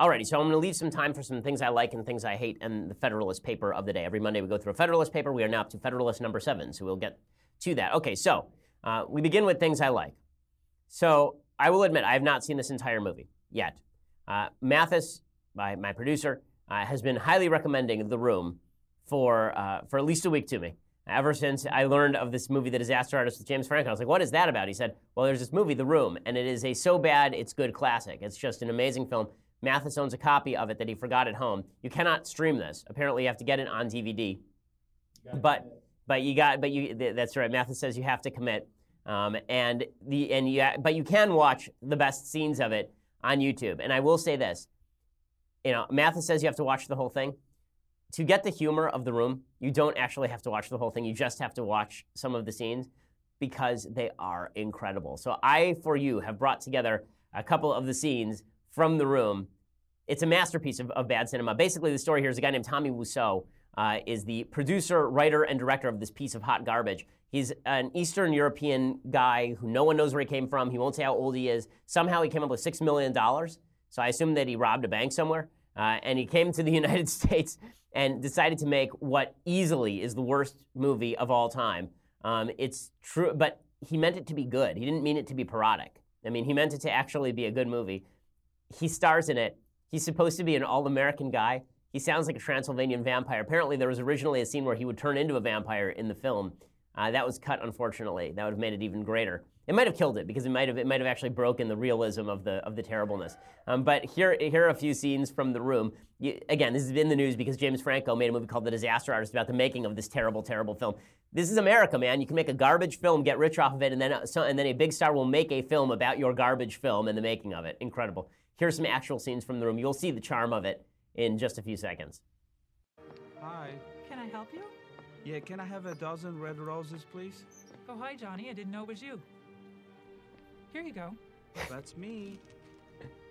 Alrighty, so I'm going to leave some time for some things I like and things I hate and the Federalist paper of the day. Every Monday we go through a Federalist paper. We are now up to Federalist number seven, so we'll get to that. Okay, so uh, we begin with things I like. So I will admit I have not seen this entire movie yet. Uh, Mathis, my, my producer, uh, has been highly recommending The Room for, uh, for at least a week to me. Ever since I learned of this movie, The Disaster Artist with James Franco, I was like, what is that about? He said, well, there's this movie, The Room, and it is a so bad it's good classic. It's just an amazing film. Mathis owns a copy of it that he forgot at home. You cannot stream this. Apparently, you have to get it on DVD. But but you got but you that's right. Mathis says you have to commit. Um, and the and you but you can watch the best scenes of it on YouTube. And I will say this, you know, Mathis says you have to watch the whole thing. to get the humor of the room, you don't actually have to watch the whole thing. You just have to watch some of the scenes because they are incredible. So I, for you, have brought together a couple of the scenes from the room. It's a masterpiece of, of bad cinema. Basically, the story here is a guy named Tommy Wiseau uh, is the producer, writer, and director of this piece of hot garbage. He's an Eastern European guy who no one knows where he came from. He won't say how old he is. Somehow he came up with $6 million. So I assume that he robbed a bank somewhere. Uh, and he came to the United States and decided to make what easily is the worst movie of all time. Um, it's true, but he meant it to be good. He didn't mean it to be parodic. I mean, he meant it to actually be a good movie. He stars in it. He's supposed to be an all American guy. He sounds like a Transylvanian vampire. Apparently, there was originally a scene where he would turn into a vampire in the film. Uh, that was cut, unfortunately. That would have made it even greater. It might have killed it because it might have it might have actually broken the realism of the of the terribleness. Um, but here here are a few scenes from the room. You, again, this has been the news because James Franco made a movie called The Disaster Artist about the making of this terrible, terrible film. This is America, man. You can make a garbage film, get rich off of it, and then uh, so, and then a big star will make a film about your garbage film and the making of it. Incredible. Here's some actual scenes from the room. You'll see the charm of it in just a few seconds. Hi. Can I help you? Yeah, can I have a dozen red roses, please? Oh, hi, Johnny. I didn't know it was you. Here you go. That's me.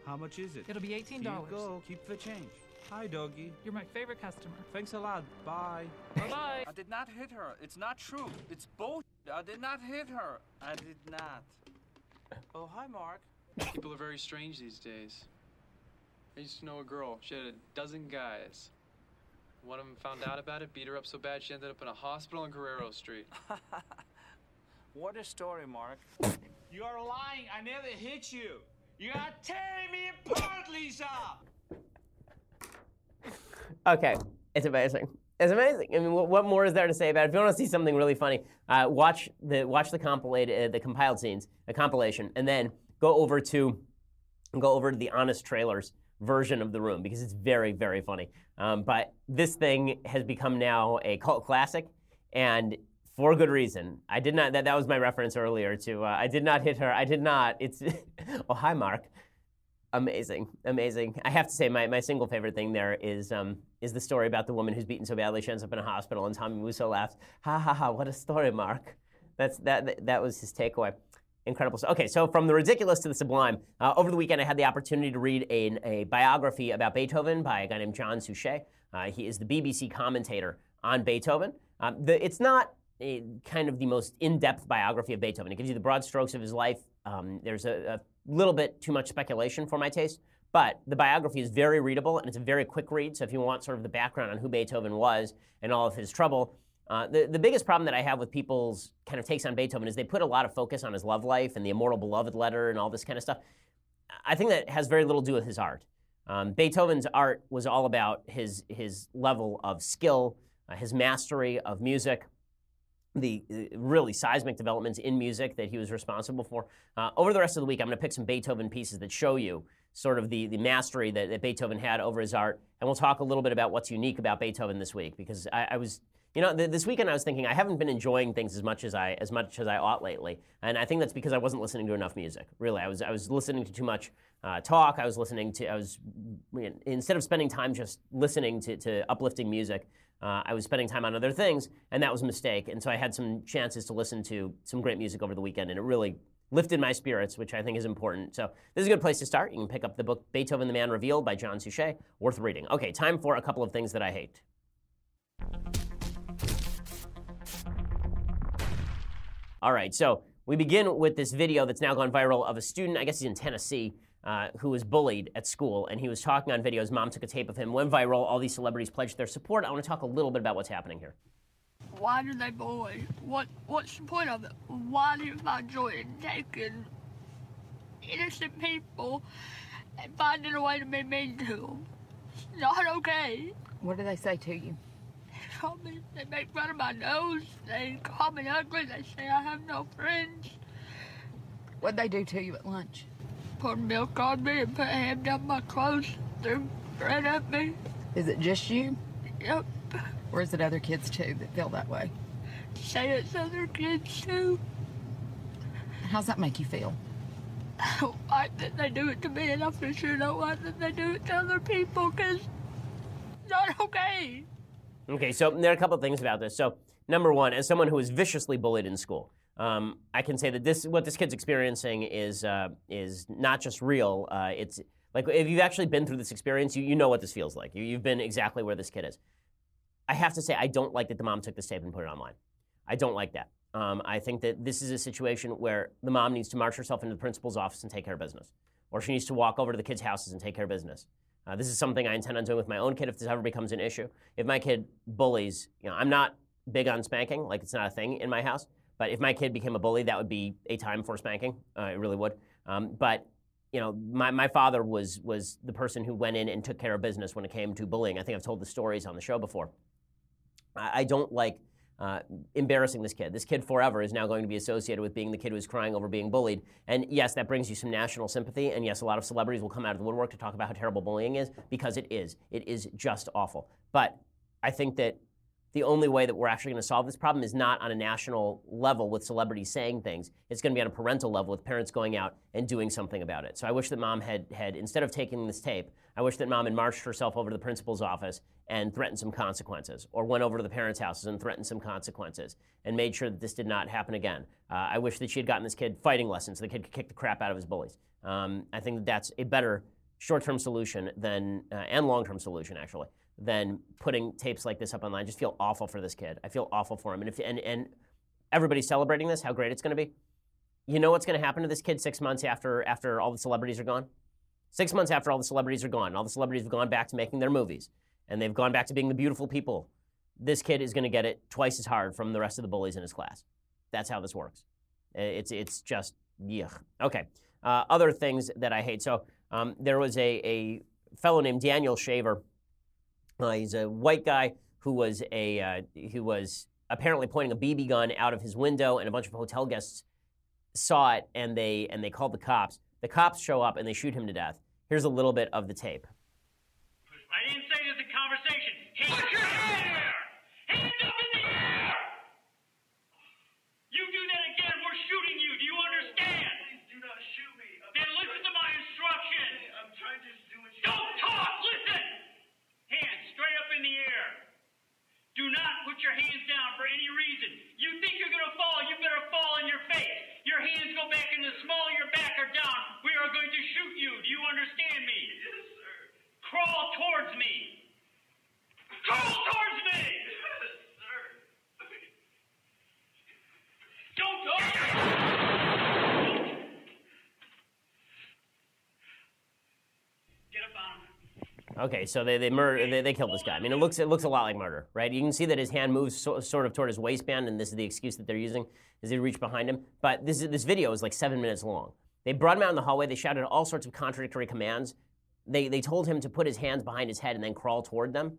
How much is it? It'll be $18. Here you go. Keep the change. Hi, doggy. You're my favorite customer. Thanks a lot. Bye. Bye-bye. I did not hit her. It's not true. It's bullshit. I did not hit her. I did not. Oh, hi, Mark. People are very strange these days. I used to know a girl. She had a dozen guys. One of them found out about it, beat her up so bad she ended up in a hospital on Guerrero Street. What a story, Mark. You are lying. I never hit you. You are tearing me apart, Lisa. Okay, it's amazing. It's amazing. I mean, what, what more is there to say about it? If you want to see something really funny, uh, watch the watch the compiled uh, the compiled scenes, the compilation, and then go over to go over to the honest trailers version of the room because it's very very funny. Um, but this thing has become now a cult classic, and for good reason. I did not. That, that was my reference earlier to. Uh, I did not hit her. I did not. It's. oh hi, Mark. Amazing, amazing. I have to say, my, my single favorite thing there is um, is the story about the woman who's beaten so badly she ends up in a hospital, and Tommy Wiseau laughs. Ha ha ha! What a story, Mark. That's that. That, that was his takeaway. Incredible. So, okay, so from the ridiculous to the sublime. Uh, over the weekend, I had the opportunity to read a, a biography about Beethoven by a guy named John Suchet. Uh, he is the BBC commentator on Beethoven. Um, the, it's not a, kind of the most in-depth biography of Beethoven. It gives you the broad strokes of his life. Um, there's a, a little bit too much speculation for my taste, but the biography is very readable and it's a very quick read. So if you want sort of the background on who Beethoven was and all of his trouble, uh, the, the biggest problem that I have with people's kind of takes on Beethoven is they put a lot of focus on his love life and the immortal beloved letter and all this kind of stuff. I think that has very little to do with his art. Um, Beethoven's art was all about his, his level of skill, uh, his mastery of music, the really seismic developments in music that he was responsible for. Uh, over the rest of the week, I'm going to pick some Beethoven pieces that show you sort of the, the mastery that, that, Beethoven had over his art. And we'll talk a little bit about what's unique about Beethoven this week because I, I was. You know, th- this weekend I was thinking I haven't been enjoying things as much as I as much as I ought lately, and I think that's because I wasn't listening to enough music. Really, I was I was listening to too much uh, talk. I was listening to I was instead of spending time just listening to, to uplifting music, uh, I was spending time on other things, and that was a mistake. And so I had some chances to listen to some great music over the weekend, and it really lifted my spirits, which I think is important. So this is a good place to start. You can pick up the book Beethoven the Man Revealed by John Suchet, worth reading. Okay, time for a couple of things that I hate. All right, so we begin with this video that's now gone viral of a student, I guess he's in Tennessee, uh, who was bullied at school, and he was talking on video. His mom took a tape of him, went viral. All these celebrities pledged their support. I want to talk a little bit about what's happening here. Why do they bully? What What's the point of it? Why do you find joy in taking innocent people and finding a way to be mean to them? It's not okay. What do they say to you? They call me, they make fun of my nose. They call me ugly. They say I have no friends. What'd they do to you at lunch? Pour milk on me and put a hand down my clothes. Threw bread at me. Is it just you? Yep. Or is it other kids too that feel that way? Say it's other kids too. How's that make you feel? I don't like that they do it to me, and I for sure don't like that they do it to other people, because it's not okay. Okay, so there are a couple of things about this. So, number one, as someone who was viciously bullied in school, um, I can say that this what this kid's experiencing is uh, is not just real. Uh, it's like if you've actually been through this experience, you, you know what this feels like. You, you've been exactly where this kid is. I have to say, I don't like that the mom took this tape and put it online. I don't like that. Um, I think that this is a situation where the mom needs to march herself into the principal's office and take care of business, or she needs to walk over to the kids' houses and take care of business. Uh, this is something I intend on doing with my own kid if this ever becomes an issue. If my kid bullies, you know, I'm not big on spanking, like it's not a thing in my house. But if my kid became a bully, that would be a time for spanking. Uh, it really would. Um, but you know, my, my father was was the person who went in and took care of business when it came to bullying. I think I've told the stories on the show before. I, don't like uh, embarrassing this kid. This kid forever is now going to be associated with being the kid who's crying over being bullied. And yes, that brings you some national sympathy. And yes, a lot of celebrities will come out of the woodwork to talk about how terrible bullying is because it is. It is just awful. But I think that the only way that we're actually going to solve this problem is not on a national level with celebrities saying things. It's going to be on a parental level with parents going out and doing something about it. So I wish that mom had, had instead of taking this tape, I wish that mom had marched herself over to the principal's office and threatened some consequences, or went over to the parents' houses and threatened some consequences, and made sure that this did not happen again. Uh, I wish that she had gotten this kid fighting lessons so the kid could kick the crap out of his bullies. Um, I think that that's a better short-term solution than, uh, and long-term solution actually, than putting tapes like this up online. I just feel awful for this kid. I feel awful for him. And if and, and everybody's celebrating this, how great it's going to be. You know what's going to happen to this kid six months after after all the celebrities are gone? Six months after all the celebrities are gone, all the celebrities have gone back to making their movies, and they've gone back to being the beautiful people. This kid is going to get it twice as hard from the rest of the bullies in his class. That's how this works. It's it's just yuck. Okay. Uh, other things that I hate. So um, there was a, a fellow named Daniel Shaver uh, he's a white guy who was a uh, who was apparently pointing a BB gun out of his window, and a bunch of hotel guests saw it, and they and they called the cops. The cops show up and they shoot him to death. Here's a little bit of the tape. I didn't say there's a conversation. Hands your hair! Hands up in the air! You do that again, we're shooting you. Do you understand? Please do not shoot me. Then listen to my instructions. I'm trying to do what you Don't talk! Listen! Hands straight up in the air. Do not put your hands down for any reason. You think you're going to fall, you better fall on your face. Your hands go back in the small of your back or down. We are going to shoot you. Do you understand me? Yes, sir. Crawl towards me. Crawl towards me! Yes, sir. Don't talk! Get up on him. Okay, so they they murder they, they killed this guy. I mean, it looks it looks a lot like murder, right? You can see that his hand moves so, sort of toward his waistband, and this is the excuse that they're using is they reach behind him. But this is, this video is like seven minutes long. They brought him out in the hallway. They shouted all sorts of contradictory commands. They they told him to put his hands behind his head and then crawl toward them.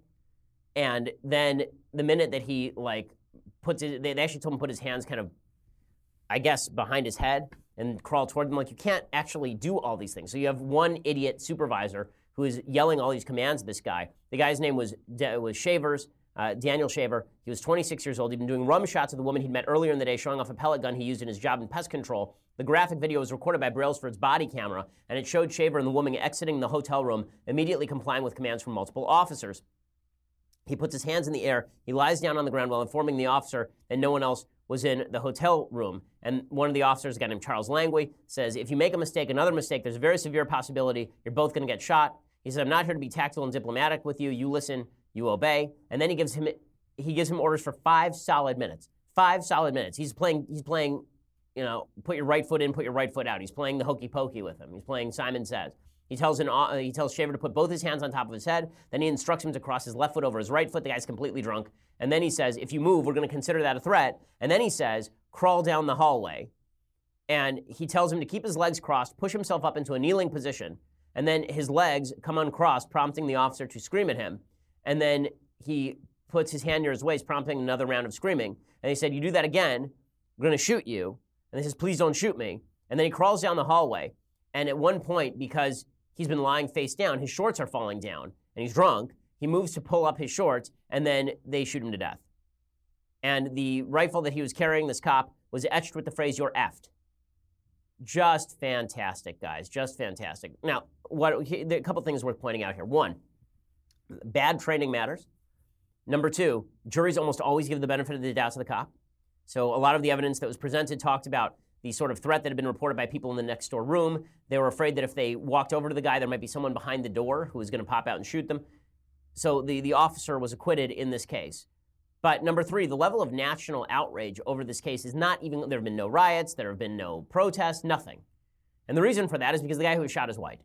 And then the minute that he like puts it, they, they actually told him to put his hands kind of, I guess, behind his head and crawl toward them. Like you can't actually do all these things. So you have one idiot supervisor who is yelling all these commands at this guy. The guy's name was was Shavers. Uh, Daniel Shaver. He was 26 years old. He'd been doing rum shots of the woman he'd met earlier in the day, showing off a pellet gun he used in his job in pest control. The graphic video was recorded by Brailsford's body camera, and it showed Shaver and the woman exiting the hotel room, immediately complying with commands from multiple officers. He puts his hands in the air. He lies down on the ground while informing the officer that no one else was in the hotel room. And one of the officers, a guy named Charles Langley, says, If you make a mistake, another mistake, there's a very severe possibility you're both going to get shot. He said, I'm not here to be tactful and diplomatic with you. You listen, you obey. And then he gives him he gives him orders for five solid minutes. Five solid minutes. He's playing he's playing, you know, put your right foot in, put your right foot out. He's playing the hokey pokey with him. He's playing Simon Says. He tells an, uh, he tells Shaver to put both his hands on top of his head. Then he instructs him to cross his left foot over his right foot. The guy's completely drunk. And then he says, if you move, we're going to consider that a threat. And then he says, crawl down the hallway. And he tells him to keep his legs crossed, push himself up into a kneeling position. And then his legs come uncrossed, prompting the officer to scream at him. And then he puts his hand near his waist, prompting another round of screaming. And he said, You do that again, we're going to shoot you. And he says, Please don't shoot me. And then he crawls down the hallway. And at one point, because he's been lying face down, his shorts are falling down, and he's drunk, he moves to pull up his shorts, and then they shoot him to death. And the rifle that he was carrying, this cop, was etched with the phrase, You're effed. Just fantastic, guys. Just fantastic. Now, what, a couple things worth pointing out here. One, bad training matters. Number two, juries almost always give the benefit of the doubt to the cop. So a lot of the evidence that was presented talked about the sort of threat that had been reported by people in the next door room. They were afraid that if they walked over to the guy, there might be someone behind the door who was going to pop out and shoot them. So the, the officer was acquitted in this case. But number three, the level of national outrage over this case is not even, there have been no riots, there have been no protests, nothing. And the reason for that is because the guy who was shot is white.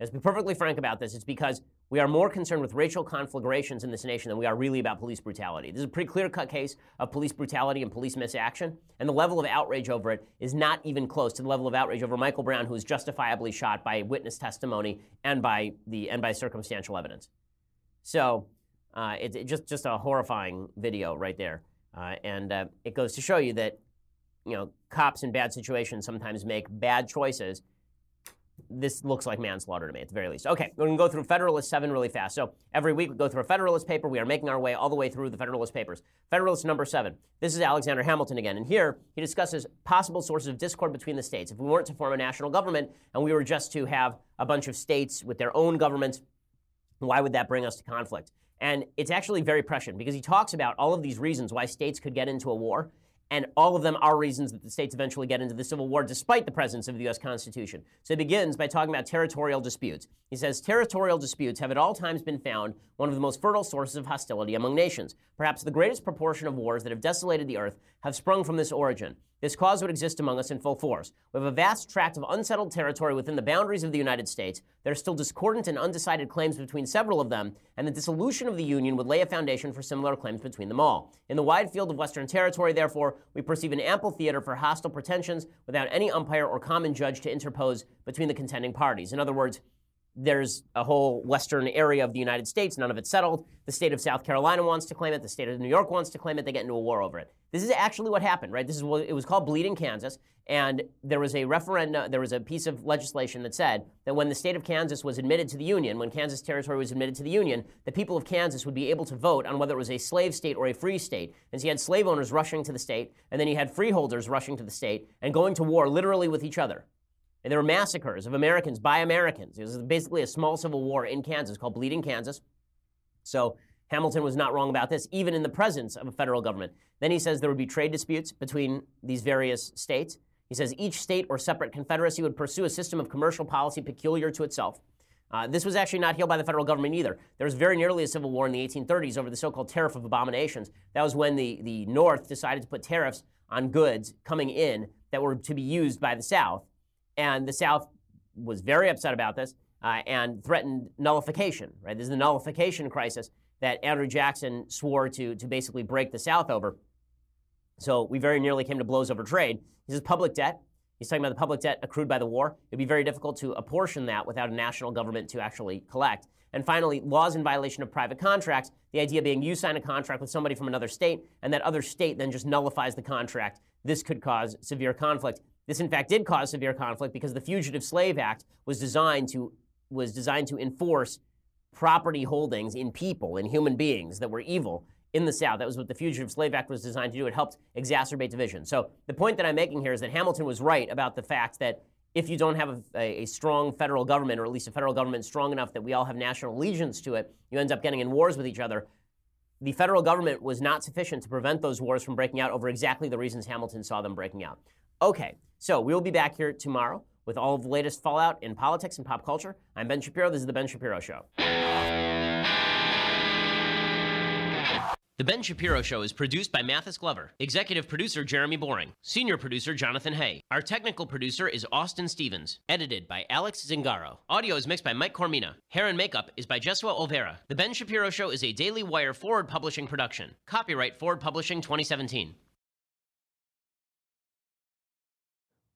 Let's be perfectly frank about this. It's because we are more concerned with racial conflagrations in this nation than we are really about police brutality. This is a pretty clear cut case of police brutality and police misaction, and the level of outrage over it is not even close to the level of outrage over Michael Brown, who was justifiably shot by witness testimony and by, the, and by circumstantial evidence. So uh, it's it just, just a horrifying video right there. Uh, and uh, it goes to show you that you know, cops in bad situations sometimes make bad choices this looks like manslaughter to me at the very least. Okay, we're to go through Federalist 7 really fast. So every week we go through a Federalist paper. We are making our way all the way through the Federalist papers. Federalist number 7. This is Alexander Hamilton again. And here he discusses possible sources of discord between the states. If we weren't to form a national government and we were just to have a bunch of states with their own governments, why would that bring us to conflict? And it's actually very prescient because he talks about all of these reasons why states could get into a war and all of them are reasons that the states eventually get into the Civil War despite the presence of the U.S. Constitution. So he begins by talking about territorial disputes. He says territorial disputes have at all times been found one of the most fertile sources of hostility among nations. Perhaps the greatest proportion of wars that have desolated the earth have sprung from this origin. This cause would exist among us in full force. We have a vast tract of unsettled territory within the boundaries of the United States. There are still discordant and undecided claims between several of them, and the dissolution of the Union would lay a foundation for similar claims between them all. In the wide field of Western territory, therefore, we perceive an ample theater for hostile pretensions without any umpire or common judge to interpose between the contending parties. In other words, there's a whole western area of the United States, none of it settled. The state of South Carolina wants to claim it, the state of New York wants to claim it, they get into a war over it. This is actually what happened, right? This is what it was called Bleeding Kansas, and there was a referendum, there was a piece of legislation that said that when the state of Kansas was admitted to the Union, when Kansas territory was admitted to the Union, the people of Kansas would be able to vote on whether it was a slave state or a free state. And so you had slave owners rushing to the state, and then you had freeholders rushing to the state and going to war literally with each other. And there were massacres of Americans by Americans. It was basically a small civil war in Kansas called Bleeding Kansas. So Hamilton was not wrong about this, even in the presence of a federal government. Then he says there would be trade disputes between these various states. He says each state or separate confederacy would pursue a system of commercial policy peculiar to itself. Uh, this was actually not healed by the federal government either. There was very nearly a civil war in the 1830s over the so called Tariff of Abominations. That was when the, the North decided to put tariffs on goods coming in that were to be used by the South and the South was very upset about this uh, and threatened nullification, right? This is the nullification crisis that Andrew Jackson swore to, to basically break the South over. So we very nearly came to blows over trade. This is public debt. He's talking about the public debt accrued by the war. It'd be very difficult to apportion that without a national government to actually collect. And finally, laws in violation of private contracts. The idea being you sign a contract with somebody from another state, and that other state then just nullifies the contract. This could cause severe conflict. This, in fact, did cause severe conflict because the Fugitive Slave Act was designed to, was designed to enforce property holdings in people, in human beings that were evil in the South. That was what the Fugitive Slave Act was designed to do. It helped exacerbate division. So the point that I'm making here is that Hamilton was right about the fact that if you don't have a, a, a, strong federal government, or at least a federal government strong enough that we all have national allegiance to it, you end up getting in wars with each other. The federal government was not sufficient to prevent those wars from breaking out over exactly the reasons Hamilton saw them breaking out. Okay, so we'll be back here tomorrow with all of the latest fallout in politics and pop culture. I'm Ben Shapiro. This is The Ben Shapiro Show. The Ben Shapiro Show is produced by Mathis Glover, executive producer Jeremy Boring, senior producer Jonathan Hay. Our technical producer is Austin Stevens, edited by Alex Zingaro. Audio is mixed by Mike Coromina. Hair and makeup is by Jesua Olvera. The Ben Shapiro Show is a Daily Wire Forward Publishing production. Copyright Forward Publishing 2017.